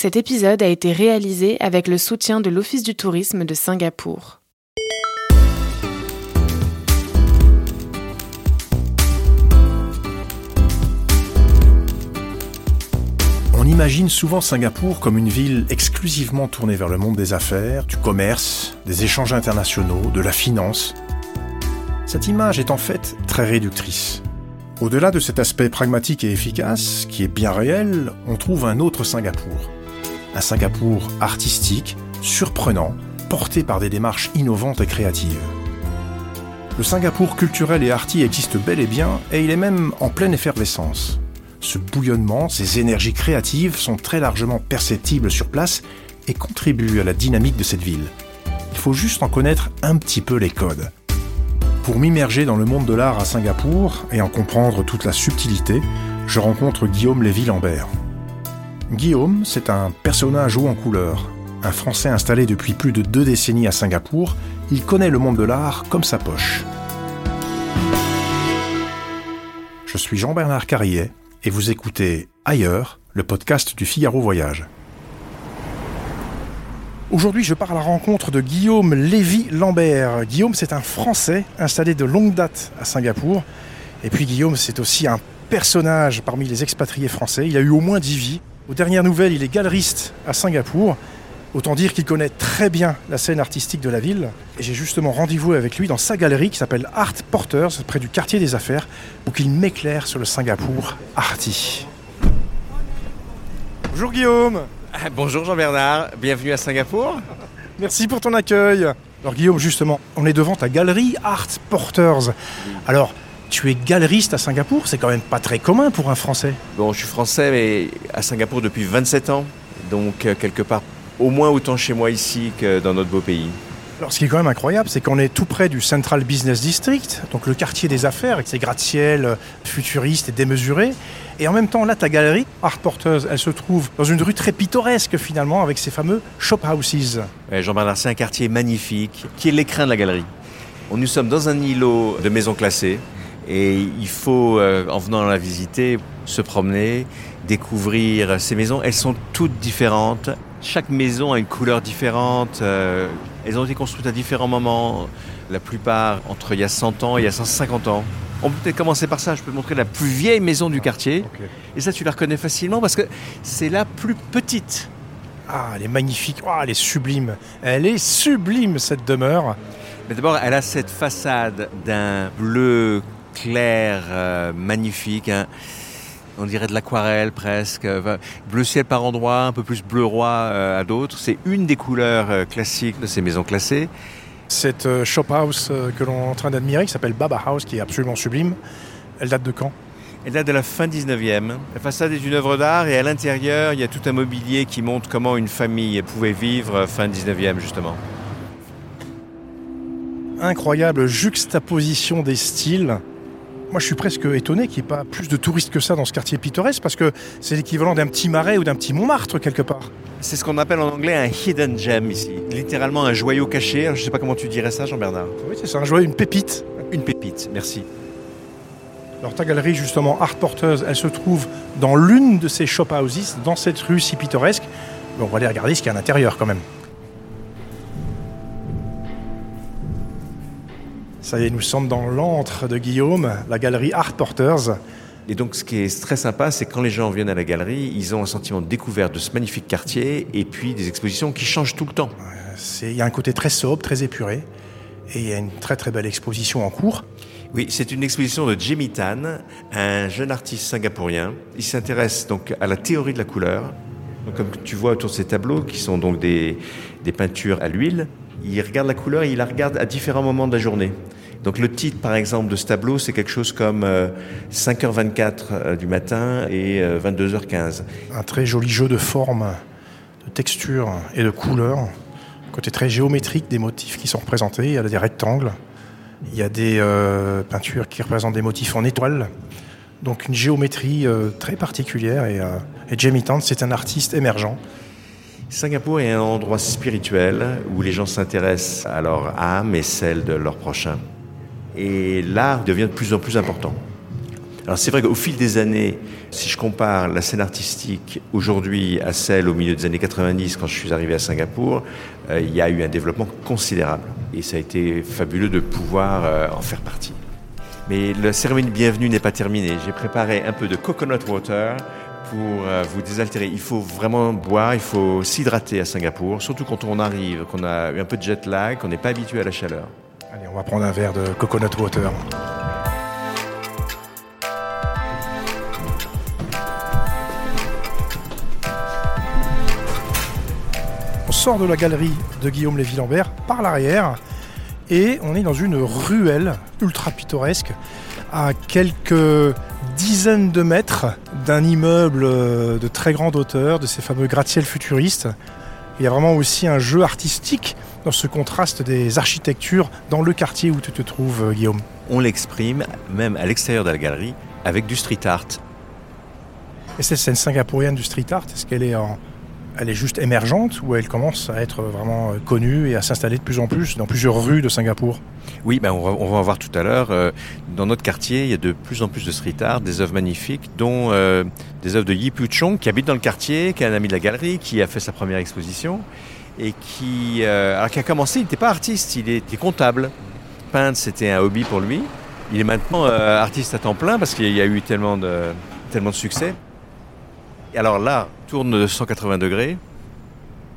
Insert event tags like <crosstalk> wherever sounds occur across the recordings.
Cet épisode a été réalisé avec le soutien de l'Office du tourisme de Singapour. On imagine souvent Singapour comme une ville exclusivement tournée vers le monde des affaires, du commerce, des échanges internationaux, de la finance. Cette image est en fait très réductrice. Au-delà de cet aspect pragmatique et efficace, qui est bien réel, on trouve un autre Singapour. Un Singapour artistique, surprenant, porté par des démarches innovantes et créatives. Le Singapour culturel et arty existe bel et bien, et il est même en pleine effervescence. Ce bouillonnement, ces énergies créatives sont très largement perceptibles sur place et contribuent à la dynamique de cette ville. Il faut juste en connaître un petit peu les codes. Pour m'immerger dans le monde de l'art à Singapour et en comprendre toute la subtilité, je rencontre Guillaume Lévy-Lambert. Guillaume, c'est un personnage haut en couleur. Un Français installé depuis plus de deux décennies à Singapour, il connaît le monde de l'art comme sa poche. Je suis Jean-Bernard Carrier et vous écoutez Ailleurs, le podcast du Figaro Voyage. Aujourd'hui, je pars à la rencontre de Guillaume Lévy-Lambert. Guillaume, c'est un Français installé de longue date à Singapour. Et puis Guillaume, c'est aussi un personnage parmi les expatriés français. Il a eu au moins 10 vies. Aux dernières nouvelles, il est galeriste à Singapour. Autant dire qu'il connaît très bien la scène artistique de la ville. Et j'ai justement rendez-vous avec lui dans sa galerie qui s'appelle Art Porters, près du quartier des affaires, où il m'éclaire sur le Singapour arty. Bonjour Guillaume ah, Bonjour Jean-Bernard, bienvenue à Singapour. Merci pour ton accueil. Alors Guillaume, justement, on est devant ta galerie Art Porters. Alors, tu es galeriste à Singapour, c'est quand même pas très commun pour un Français. Bon, je suis français, mais à Singapour depuis 27 ans, donc euh, quelque part au moins autant chez moi ici que dans notre beau pays. Alors, ce qui est quand même incroyable, c'est qu'on est tout près du Central Business District, donc le quartier des affaires, avec ses gratte-ciel euh, futuristes et démesurés. Et en même temps, là, ta galerie, Art Porteuse, elle se trouve dans une rue très pittoresque finalement, avec ces fameux shop houses. Jean-Bernard, c'est un quartier magnifique, qui est l'écrin de la galerie. Nous sommes dans un îlot de maisons classées, et il faut, euh, en venant la visiter, se promener, découvrir ces maisons. Elles sont toutes différentes. Chaque maison a une couleur différente. Euh, elles ont été construites à différents moments. La plupart entre il y a 100 ans et il y a 150 ans. On peut peut-être commencer par ça. Je peux te montrer la plus vieille maison du quartier. Et ça, tu la reconnais facilement parce que c'est la plus petite. Ah, elle est magnifique. Oh, elle est sublime. Elle est sublime, cette demeure. Mais d'abord, elle a cette façade d'un bleu clair, euh, magnifique. Hein. On dirait de l'aquarelle presque. bleu ciel par endroits, un peu plus bleu roi euh, à d'autres. C'est une des couleurs euh, classiques de ces maisons classées. Cette shop house que l'on est en train d'admirer, qui s'appelle Baba House, qui est absolument sublime, elle date de quand? Elle date de la fin 19e. La façade est une œuvre d'art et à l'intérieur, il y a tout un mobilier qui montre comment une famille pouvait vivre fin 19e justement incroyable juxtaposition des styles. Moi, je suis presque étonné qu'il n'y ait pas plus de touristes que ça dans ce quartier pittoresque, parce que c'est l'équivalent d'un petit marais ou d'un petit Montmartre, quelque part. C'est ce qu'on appelle en anglais un hidden gem ici. Littéralement un joyau caché. Je ne sais pas comment tu dirais ça, Jean-Bernard. Oui, c'est ça, un joyau, une pépite. Une pépite, merci. Alors ta galerie, justement, Art Porteuse, elle se trouve dans l'une de ces shop houses, dans cette rue si pittoresque. on va aller regarder ce qu'il y a à l'intérieur quand même. Ça y est, nous sommes dans l'antre de Guillaume, la galerie Art Porters. Et donc, ce qui est très sympa, c'est quand les gens viennent à la galerie, ils ont un sentiment de découverte de ce magnifique quartier et puis des expositions qui changent tout le temps. Il y a un côté très sobre, très épuré, et il y a une très très belle exposition en cours. Oui, c'est une exposition de Jimmy Tan, un jeune artiste singapourien. Il s'intéresse donc à la théorie de la couleur. Donc, comme tu vois autour de ces tableaux, qui sont donc des, des peintures à l'huile, il regarde la couleur et il la regarde à différents moments de la journée. Donc le titre, par exemple, de ce tableau, c'est quelque chose comme 5h24 euh, euh, du matin et 22h15. Euh, Un très joli jeu de formes, de textures et de couleurs. Côté très géométrique des motifs qui sont représentés. Il y a des rectangles, il y a des peintures qui représentent des motifs en étoiles. Donc une géométrie très particulière. Et, et Jamie Tant, c'est un artiste émergent. Singapour est un endroit spirituel où les gens s'intéressent à leur âme et celle de leur prochain et l'art devient de plus en plus important. Alors c'est vrai qu'au fil des années, si je compare la scène artistique aujourd'hui à celle au milieu des années 90 quand je suis arrivé à Singapour, euh, il y a eu un développement considérable et ça a été fabuleux de pouvoir euh, en faire partie. Mais la cérémonie de bienvenue n'est pas terminée. J'ai préparé un peu de coconut water pour euh, vous désaltérer. Il faut vraiment boire, il faut s'hydrater à Singapour, surtout quand on arrive, qu'on a eu un peu de jet lag, qu'on n'est pas habitué à la chaleur. Allez, on va prendre un verre de coconut water. On sort de la galerie de Guillaume Lévy-Lambert par l'arrière et on est dans une ruelle ultra pittoresque à quelques dizaines de mètres d'un immeuble de très grande hauteur, de ces fameux gratte-ciel futuristes. Il y a vraiment aussi un jeu artistique dans ce contraste des architectures dans le quartier où tu te trouves, euh, Guillaume. On l'exprime même à l'extérieur de la galerie avec du street art. Et cette scène singapourienne du street art, est-ce qu'elle est en, elle est juste émergente ou elle commence à être vraiment euh, connue et à s'installer de plus en plus dans plusieurs rues de Singapour? Oui, ben on, va, on va en voir tout à l'heure. Euh, dans notre quartier, il y a de plus en plus de street art, des œuvres magnifiques, dont euh, des œuvres de Yi Pu Chong, qui habite dans le quartier, qui est un ami de la galerie, qui a fait sa première exposition et qui, euh, alors a commencé, il n'était pas artiste, il était comptable. Peindre, c'était un hobby pour lui. Il est maintenant euh, artiste à temps plein parce qu'il y a eu tellement de, tellement de succès. Et alors là, tourne de 180 degrés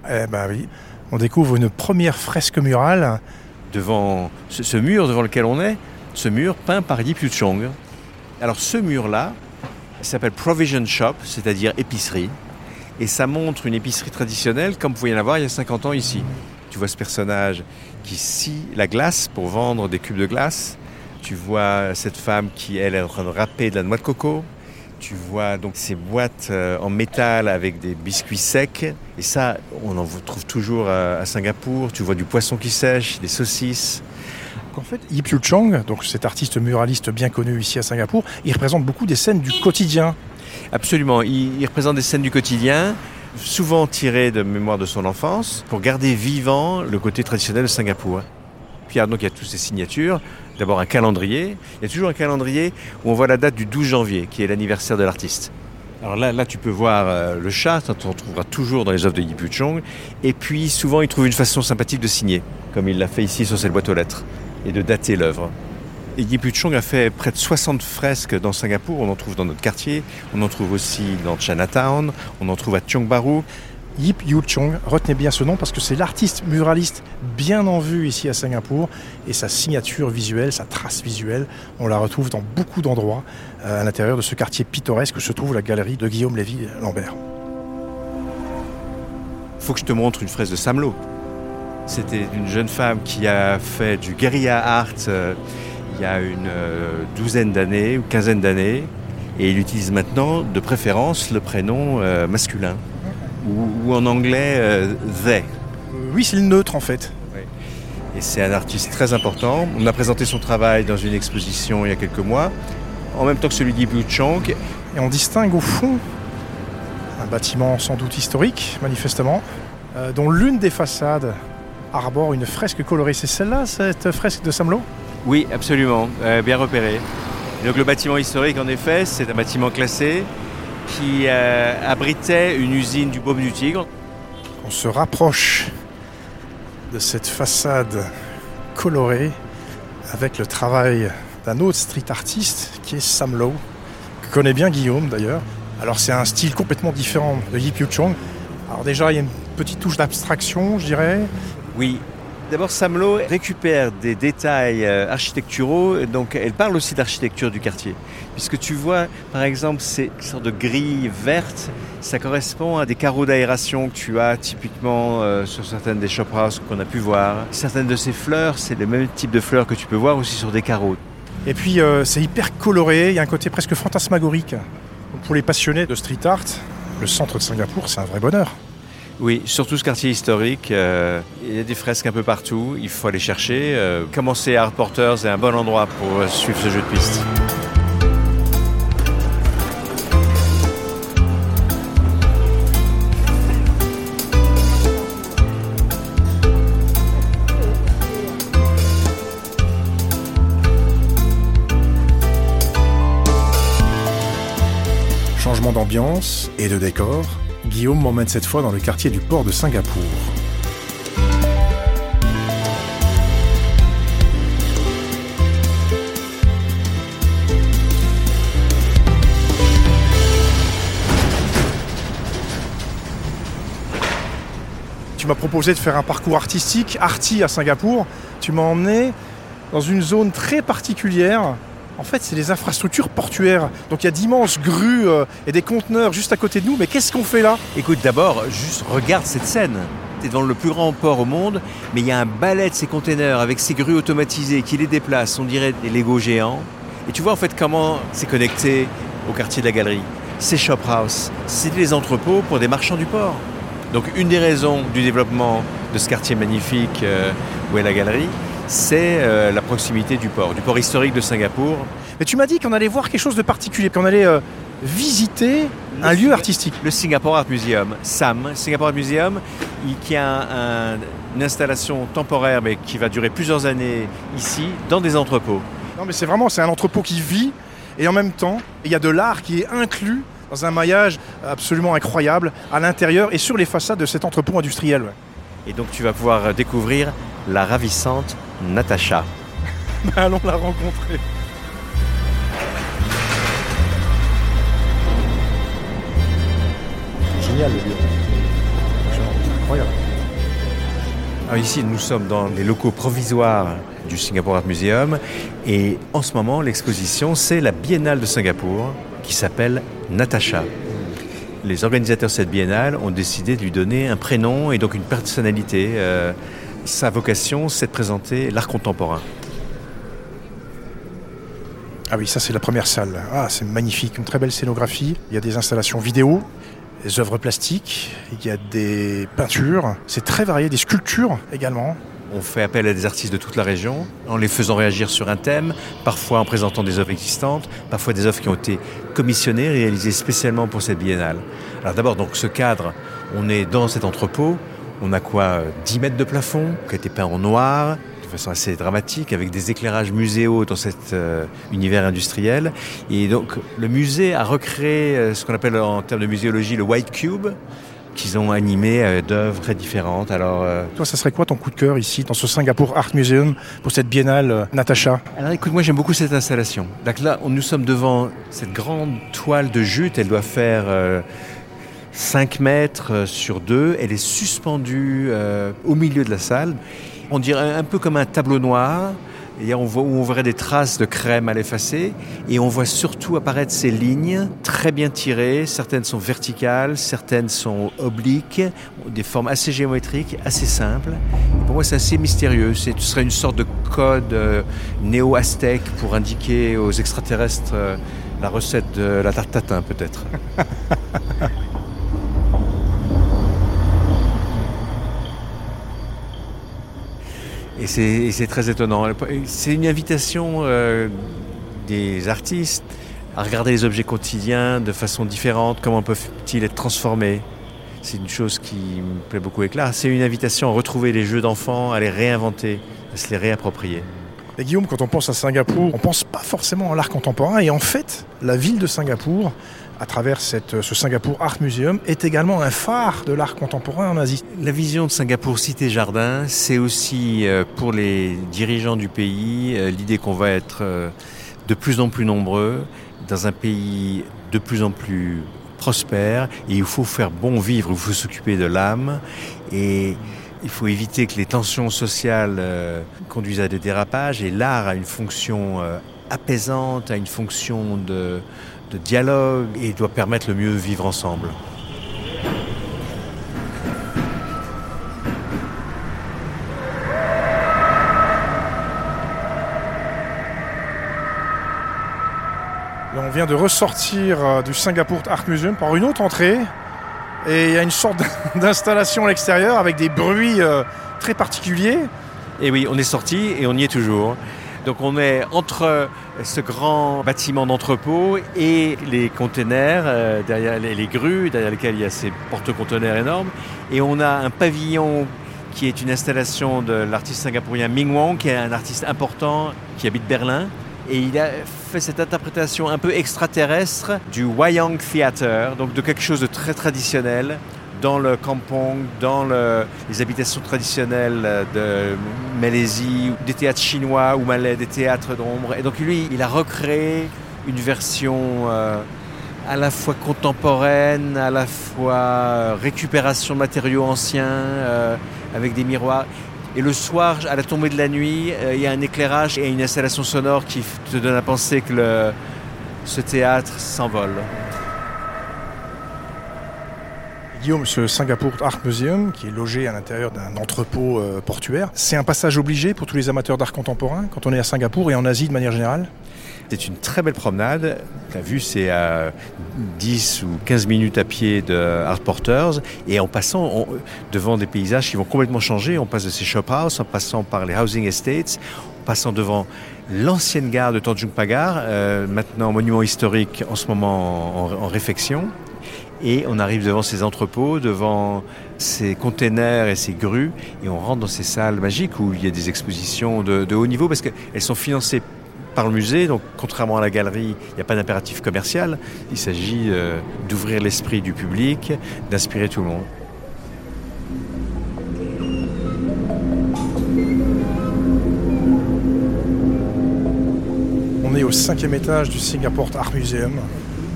Eh ben oui, on découvre une première fresque murale. devant ce, ce mur devant lequel on est, ce mur peint par Yi Chong. Alors ce mur-là s'appelle Provision Shop, c'est-à-dire épicerie. Et ça montre une épicerie traditionnelle comme vous pouvez y en avoir il y a 50 ans ici. Tu vois ce personnage qui scie la glace pour vendre des cubes de glace. Tu vois cette femme qui, elle, est en train de râper de la noix de coco. Tu vois donc ces boîtes euh, en métal avec des biscuits secs. Et ça, on en trouve toujours à, à Singapour. Tu vois du poisson qui sèche, des saucisses. En fait, Yi Pyu Chong, donc cet artiste muraliste bien connu ici à Singapour, il représente beaucoup des scènes du quotidien. Absolument. Il, représente des scènes du quotidien, souvent tirées de mémoire de son enfance, pour garder vivant le côté traditionnel de Singapour. Puis alors, donc il y a toutes ces signatures. D'abord un calendrier. Il y a toujours un calendrier où on voit la date du 12 janvier, qui est l'anniversaire de l'artiste. Alors là, là, tu peux voir euh, le chat, on trouvera toujours dans les œuvres de Yi Pu Chong. Et puis souvent, il trouve une façon sympathique de signer, comme il l'a fait ici sur cette boîte aux lettres, et de dater l'œuvre. Et Yi Pu Chong a fait près de 60 fresques dans Singapour. On en trouve dans notre quartier, on en trouve aussi dans Chinatown, on en trouve à Tiong Bahru. Yi Pyu Chong, retenez bien ce nom parce que c'est l'artiste muraliste bien en vue ici à Singapour et sa signature visuelle, sa trace visuelle, on la retrouve dans beaucoup d'endroits euh, à l'intérieur de ce quartier pittoresque où se trouve la galerie de Guillaume Lévy-Lambert. faut que je te montre une fresque de Sam Low. C'était une jeune femme qui a fait du guérilla art euh, il y a une euh, douzaine d'années ou quinzaine d'années. Et il utilise maintenant de préférence le prénom euh, masculin. Ou, ou en anglais, euh, they. Oui, c'est le neutre en fait. Et c'est un artiste très important. On a présenté son travail dans une exposition il y a quelques mois, en même temps que celui d'Yi Pu Chong. Et on distingue au fond un bâtiment sans doute historique, manifestement, euh, dont l'une des façades arbore une fresque colorée. C'est celle-là, cette fresque de Samlo Oui, absolument, euh, bien repéré. Donc le bâtiment historique, en effet, c'est un bâtiment classé qui euh, abritait une usine du Baume du Tigre. On se rapproche de cette façade colorée avec le travail d'un autre street artiste qui est Sam Lowe, que connaît bien Guillaume d'ailleurs. Alors c'est un style complètement différent de Yi Pyu Chong. Alors déjà il y a une petite touche d'abstraction je dirais. Oui. D'abord, Samlo récupère des détails euh, architecturaux, donc elle parle aussi d'architecture du quartier. Puisque tu vois, par exemple, ces sortes de grilles vertes, ça correspond à des carreaux d'aération que tu as typiquement euh, sur certaines des shop houses qu'on a pu voir. Certaines de ces fleurs, c'est le même type de fleurs que tu peux voir aussi sur des carreaux. Et puis euh, c'est hyper coloré, il y a un côté presque fantasmagorique. Pour les passionnés de street art, le centre de Singapour c'est un vrai bonheur. Oui, surtout ce quartier historique, euh, il y a des fresques un peu partout, il faut aller chercher. Euh, commencer à Art Porters est un bon endroit pour euh, suivre ce jeu de piste. d'ambiance et de décor, Guillaume m'emmène cette fois dans le quartier du port de Singapour. Tu m'as proposé de faire un parcours artistique, arty à Singapour. Tu m'as emmené dans une zone très particulière. En fait, c'est les infrastructures portuaires. Donc il y a d'immenses grues euh, et des conteneurs juste à côté de nous. Mais qu'est-ce qu'on fait là? Écoute, d'abord, juste regarde cette scène. Tu es dans le plus grand port au monde, mais il y a un balai de ces containers avec ces grues automatisées qui les déplacent, on dirait des Lego géants. Et tu vois en fait comment c'est connecté au quartier de la galerie. Ces shop house, c'est des entrepôts pour des marchands du port. Donc une des raisons du développement de ce quartier magnifique euh, où est la galerie, c'est euh, la proximité du port, du port historique de Singapour. Mais tu m'as dit qu'on allait voir quelque chose de particulier, qu'on allait euh, visiter un lieu artistique. Le Singapore Art Museum, SAM, Singapore Art Museum, qui a un- une installation temporaire mais qui va durer plusieurs années ici, dans des entrepôts. Non mais c'est vraiment, c'est un entrepôt qui vit et en même temps, il y a de l'art qui est inclus dans un maillage absolument incroyable à l'intérieur et sur les façades de cet entrepôt industriel. Et donc tu vas pouvoir découvrir la ravissante Natacha. <laughs> Allons la rencontrer. Génial le lieu. Incroyable. Alors ici, nous sommes dans les locaux provisoires du Singapore Art Museum et en ce moment, l'exposition, c'est la Biennale de Singapour qui s'appelle Natacha. Les organisateurs de cette biennale ont décidé de lui donner un prénom et donc une personnalité. Euh, sa vocation, c'est de présenter l'art contemporain. Ah oui, ça c'est la première salle. Ah, c'est magnifique, une très belle scénographie. Il y a des installations vidéo, des œuvres plastiques, il y a des peintures. C'est très varié, des sculptures également. On fait appel à des artistes de toute la région en les faisant réagir sur un thème, parfois en présentant des œuvres existantes, parfois des œuvres qui ont été commissionnées, réalisées spécialement pour cette biennale. Alors d'abord, donc ce cadre, on est dans cet entrepôt, on a quoi euh, 10 mètres de plafond, qui a été peint en noir, de façon assez dramatique, avec des éclairages muséaux dans cet euh, univers industriel. Et donc le musée a recréé euh, ce qu'on appelle en termes de muséologie le White Cube, qu'ils ont animé euh, d'œuvres très différentes. Alors euh, Toi, ça serait quoi ton coup de cœur ici, dans ce Singapour Art Museum, pour cette biennale euh, Natacha? Alors écoute, moi j'aime beaucoup cette installation. Donc là, nous sommes devant cette grande toile de jute, elle doit faire euh, 5 mètres euh, sur 2, elle est suspendue euh, au milieu de la salle. On dirait un peu comme un tableau noir, on voit, où on verrait des traces de crème à l'effacer, et on voit surtout apparaître ces lignes très bien tirées, certaines sont verticales, certaines sont obliques, des formes assez géométriques, assez simples. Pour moi, c'est assez mystérieux. Ce serait une sorte de code euh, néo-aztèque pour indiquer aux extraterrestres la recette de la tarte tatin, peut-être. <laughs> Et c'est très étonnant. C'est une invitation euh, des artistes à regarder les objets quotidiens de façon différente. Comment peuvent-ils être transformés? C'est une chose qui me plaît beaucoup avec l'art. C'est une invitation à retrouver les jeux d'enfants, à les réinventer, à se les réapproprier. Et Guillaume, quand on pense à Singapour, on pense pas forcément à l'art contemporain. Et en fait, la ville de Singapour, à travers ce Singapour Art Museum, est également un phare de l'art contemporain en Asie. La vision de Singapour Cité Jardin, c'est aussi euh, pour les dirigeants du pays euh, l'idée qu'on va être euh, de plus en plus nombreux dans un pays de plus en plus prospère et il faut faire bon vivre, il faut s'occuper de l'âme et il faut éviter que les tensions sociales conduisent à des dérapages et l'art a une fonction apaisante, a une fonction de, de dialogue et doit permettre le mieux vivre ensemble. On vient de ressortir euh, du Singapour Art Museum par une autre entrée. Et il y a une sorte <laughs> d'installation à l'extérieur avec des bruits euh, très particuliers. Et oui, on est sorti et on y est toujours. Donc on est entre ce grand bâtiment d'entrepôt et les containers, euh, derrière les, les grues, derrière lesquelles il y a ces porte-conteneurs énormes. Et on a un pavillon qui est une installation de l'artiste singapourien Ming Wong, qui est un artiste important qui habite Berlin Et il a fait cette interprétation un peu extraterrestre du Wayang Theater, donc de quelque chose de très traditionnel dans le kampong, dans les habitations traditionnelles de Malaisie, des théâtres chinois ou malais, des théâtres d'ombre. Et donc lui, il a recréé une version euh, à la fois contemporaine, à la fois euh, récupération de matériaux anciens, euh, avec des miroirs. Et le soir, à la tombée de la nuit, il y a un éclairage et une installation sonore qui te donne à penser que ce théâtre s'envole. Guillaume, ce Singapour Art Museum, qui est logé à l'intérieur d'un entrepôt euh, portuaire, c'est un passage obligé pour tous les amateurs d'art contemporain quand on est à Singapour et en Asie de manière générale? C'est une très belle promenade. La vue, c'est à 10 ou 15 minutes à pied de Art Porters. Et en passant devant des paysages qui vont complètement changer, on passe de ces shop houses, en passant par les housing estates, en passant devant l'ancienne gare de Tanjung Pagar, euh, maintenant monument historique, en ce moment en réfection. Et on arrive devant ces entrepôts, devant ces containers et ces grues, et on rentre dans ces salles magiques où il y a des expositions de, haut niveau parce qu'elles sont financées par le musée, donc contrairement à la galerie, il n'y a pas d'impératif commercial, il s'agit euh, d'ouvrir l'esprit du public, d'inspirer tout le monde. On est au cinquième étage du Singapore Art Museum,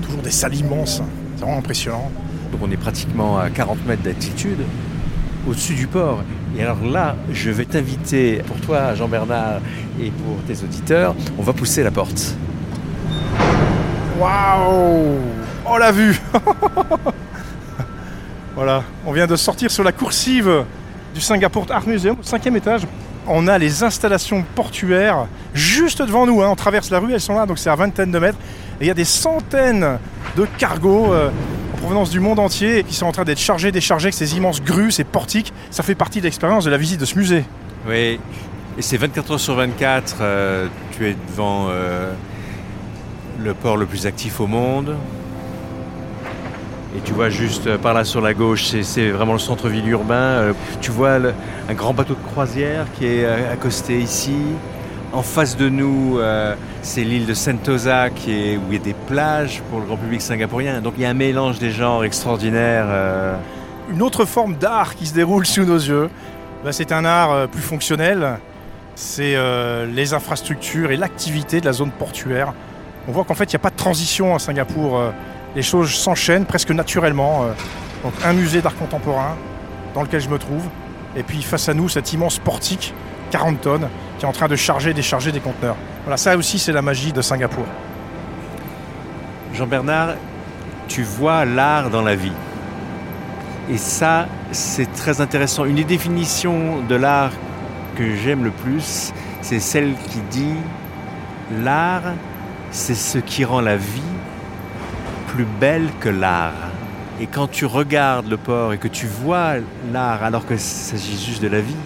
toujours des salles immenses. C'est vraiment impressionnant. Donc on est pratiquement à 40 mètres d'altitude au-dessus du port. Et alors là, je vais t'inviter, pour toi Jean-Bernard et pour tes auditeurs, on va pousser la porte. Waouh Oh la vue <laughs> Voilà, on vient de sortir sur la coursive du Singapore Art Museum, au cinquième étage. On a les installations portuaires juste devant nous. Hein. On traverse la rue, elles sont là, donc c'est à vingtaine de mètres. Et il y a des centaines de cargos euh, en provenance du monde entier qui sont en train d'être chargés, déchargés avec ces immenses grues, ces portiques. Ça fait partie de l'expérience de la visite de ce musée. Oui, et c'est 24 heures sur 24. Euh, tu es devant euh, le port le plus actif au monde. Et tu vois juste par là sur la gauche, c'est vraiment le centre-ville urbain. tu vois un grand bateau de croisière qui est accosté ici. En face de nous, euh, c'est l'île de Sentosa qui est, où il y a des plages pour le grand public singapourien. Donc il y a un mélange des genres extraordinaire. Euh. Une autre forme d'art qui se déroule sous nos yeux, bah, c'est un art euh, plus fonctionnel. C'est les infrastructures et l'activité de la zone portuaire. On voit qu'en fait, il n'y a pas de transition à Singapour. Les choses s'enchaînent presque naturellement. donc un musée d'art contemporain dans lequel je me trouve. Et puis face à nous, cet immense portique 40 tonnes, qui est en train de charger et décharger des conteneurs. Voilà, ça aussi, c'est la magie de Singapour. Jean-Bernard, tu vois l'art dans la vie. Et ça, c'est très intéressant. Une des définitions de l'art que j'aime le plus, c'est celle qui dit l'art, c'est ce qui rend la vie plus belle que l'art. Et quand tu regardes le port et que tu vois l'art alors qu'il s'agit juste de la vie,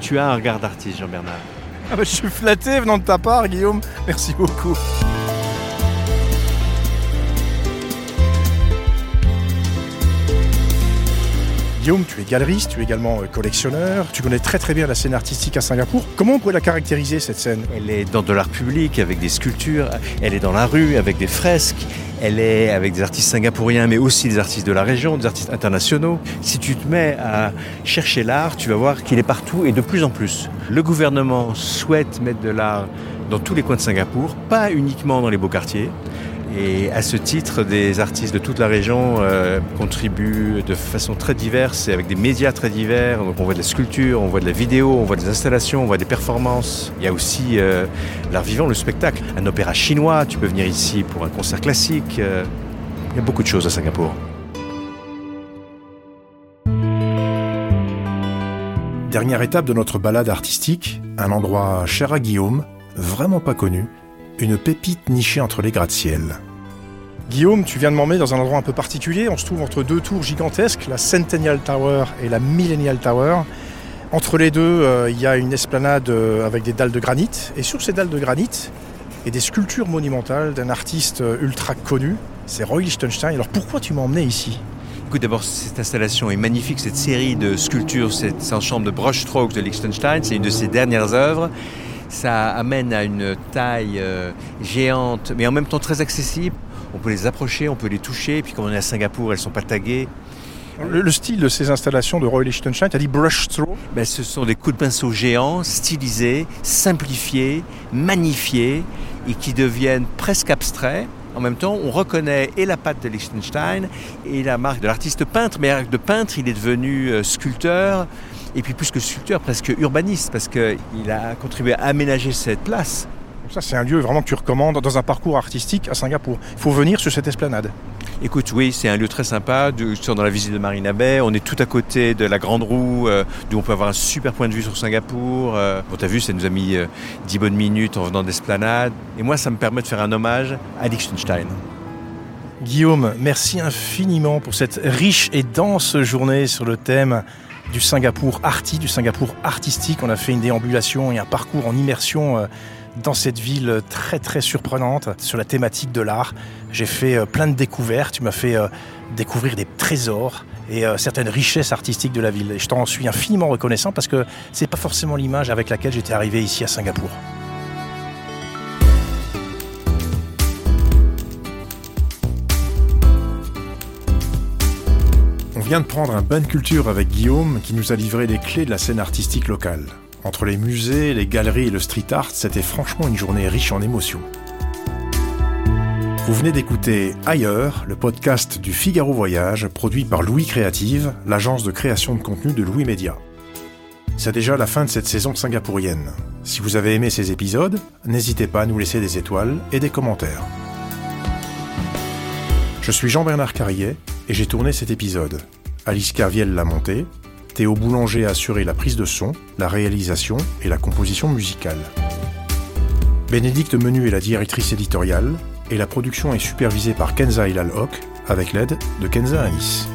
tu as un regard d'artiste, Jean-Bernard. Ah bah, je suis flatté venant de ta part, Guillaume. Merci beaucoup. Guillaume, tu es galeriste, tu es également euh, collectionneur, tu connais très très bien la scène artistique à Singapour. Comment on pourrait la caractériser cette scène? Elle est dans de l'art public avec des sculptures, elle est dans la rue avec des fresques, elle est avec des artistes singapouriens mais aussi des artistes de la région, des artistes internationaux. Si tu te mets à chercher l'art, tu vas voir qu'il est partout et de plus en plus. Le gouvernement souhaite mettre de l'art dans tous les coins de Singapour, pas uniquement dans les beaux quartiers. Et à ce titre, des artistes de toute la région euh, contribuent de façon très diverse et avec des médias très divers. Donc on voit de la sculpture, on voit de la vidéo, on voit des installations, on voit des performances. Il y a aussi euh, l'art vivant, le spectacle. Un opéra chinois, tu peux venir ici pour un concert classique. Euh, il y a beaucoup de choses à Singapour. Dernière étape de notre balade artistique, un endroit cher à Guillaume, vraiment pas connu, une pépite nichée entre les gratte-ciel. Guillaume, tu viens de m'emmener dans un endroit un peu particulier. On se trouve entre deux tours gigantesques, la Centennial Tower et la Millennial Tower. Entre les deux, euh, il y a une esplanade euh, avec des dalles de granit. Et sur ces dalles de granit, a des sculptures monumentales d'un artiste euh, ultra connu. C'est Roy Lichtenstein. Alors pourquoi tu m'as emmené ici? D'abord, cette installation est magnifique. Cette série de sculptures, cette, chambre de brushstrokes de Liechtenstein, c'est une de ses dernières œuvres. Ça amène à une taille euh, géante, mais en même temps très accessible. On peut les approcher, on peut les toucher, et puis comme on est à Singapour, elles ne sont pas taguées. Le, le, style de ces installations de Roy Lichtenstein, tu as dit brush throw ben, Ce sont des coups de pinceau géants, stylisés, simplifiés, magnifiés, et qui deviennent presque abstraits. En même temps, on reconnaît et la patte de Liechtenstein et la marque de l'artiste peintre. Mais de peintre, il est devenu euh, sculpteur, et puis plus que sculpteur, presque urbaniste, parce qu'il a contribué à aménager cette place. Ça, c'est un lieu vraiment que tu recommandes dans un parcours artistique à Singapour. Il faut venir sur cette esplanade. Écoute, oui, c'est un lieu très sympa. Dans la visite de Marina Bay, on est tout à côté de la Grande Roue, euh, d'où on peut avoir un super point de vue sur Singapour. Euh, bon, t'as vu, ça nous a mis euh, 10 bonnes minutes en venant d'esplanade. Et moi, ça me permet de faire un hommage à Liechtenstein. Guillaume, merci infiniment pour cette riche et dense journée sur le thème du Singapour arty, du Singapour artistique. On a fait une déambulation et un parcours en immersion euh, dans cette ville très très surprenante sur la thématique de l'art. J'ai fait euh, plein de découvertes, tu m'as fait euh, découvrir des trésors et certaines richesses artistiques de la ville. Et je t'en suis infiniment reconnaissant parce que c'est pas forcément l'image avec laquelle j'étais arrivé ici à Singapour. De prendre un bain de culture avec Guillaume qui nous a livré les clés de la scène artistique locale. Entre les musées, les galeries et le street art, c'était franchement une journée riche en émotions. Vous venez d'écouter Ailleurs, le podcast du Figaro Voyage, produit par Louis Créative, l'agence de création de contenu de Louis Média. C'est déjà la fin de cette saison singapourienne. Si vous avez aimé ces épisodes, n'hésitez pas à nous laisser des étoiles et des commentaires. Je suis Jean-Bernard Carrier et j'ai tourné cet épisode. Alice Carviel l'a monté, Théo Boulanger a assuré la prise de son, la réalisation et la composition musicale. Bénédicte Menu est la directrice éditoriale et la production est supervisée par Kenza Ilalhok avec l'aide de Kenza Anis.